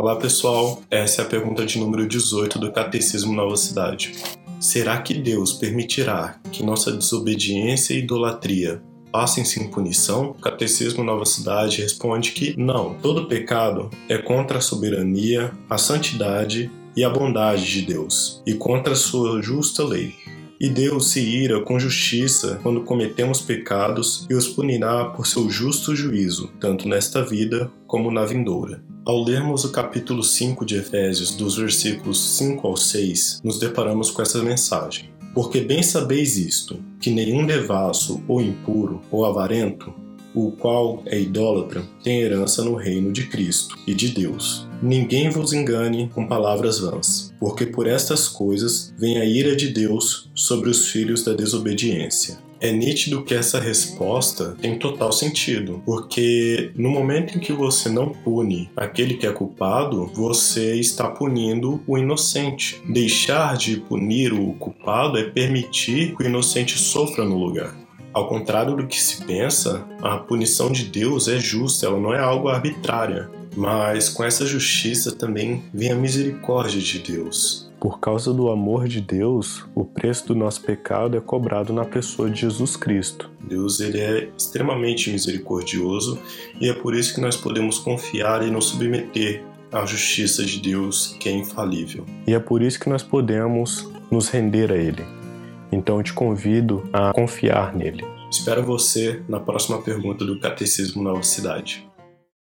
Olá pessoal, essa é a pergunta de número 18 do Catecismo Nova Cidade. Será que Deus permitirá que nossa desobediência e idolatria passem sem punição? O Catecismo Nova Cidade responde que não, todo pecado é contra a soberania, a santidade e a bondade de Deus, e contra a sua justa lei. E Deus se ira com justiça quando cometemos pecados e os punirá por seu justo juízo, tanto nesta vida como na vindoura. Ao lermos o capítulo 5 de Efésios, dos versículos 5 ao 6, nos deparamos com essa mensagem. Porque bem sabeis isto, que nenhum devasso ou impuro ou avarento o qual é idólatra, tem herança no reino de Cristo e de Deus. Ninguém vos engane com palavras vãs, porque por estas coisas vem a ira de Deus sobre os filhos da desobediência. É nítido que essa resposta tem total sentido, porque no momento em que você não pune aquele que é culpado, você está punindo o inocente. Deixar de punir o culpado é permitir que o inocente sofra no lugar. Ao contrário do que se pensa, a punição de Deus é justa, ela não é algo arbitrária. Mas com essa justiça também vem a misericórdia de Deus. Por causa do amor de Deus, o preço do nosso pecado é cobrado na pessoa de Jesus Cristo. Deus ele é extremamente misericordioso e é por isso que nós podemos confiar e nos submeter à justiça de Deus, que é infalível. E é por isso que nós podemos nos render a Ele. Então eu te convido a confiar nele. Espero você na próxima pergunta do Catecismo Nova Cidade.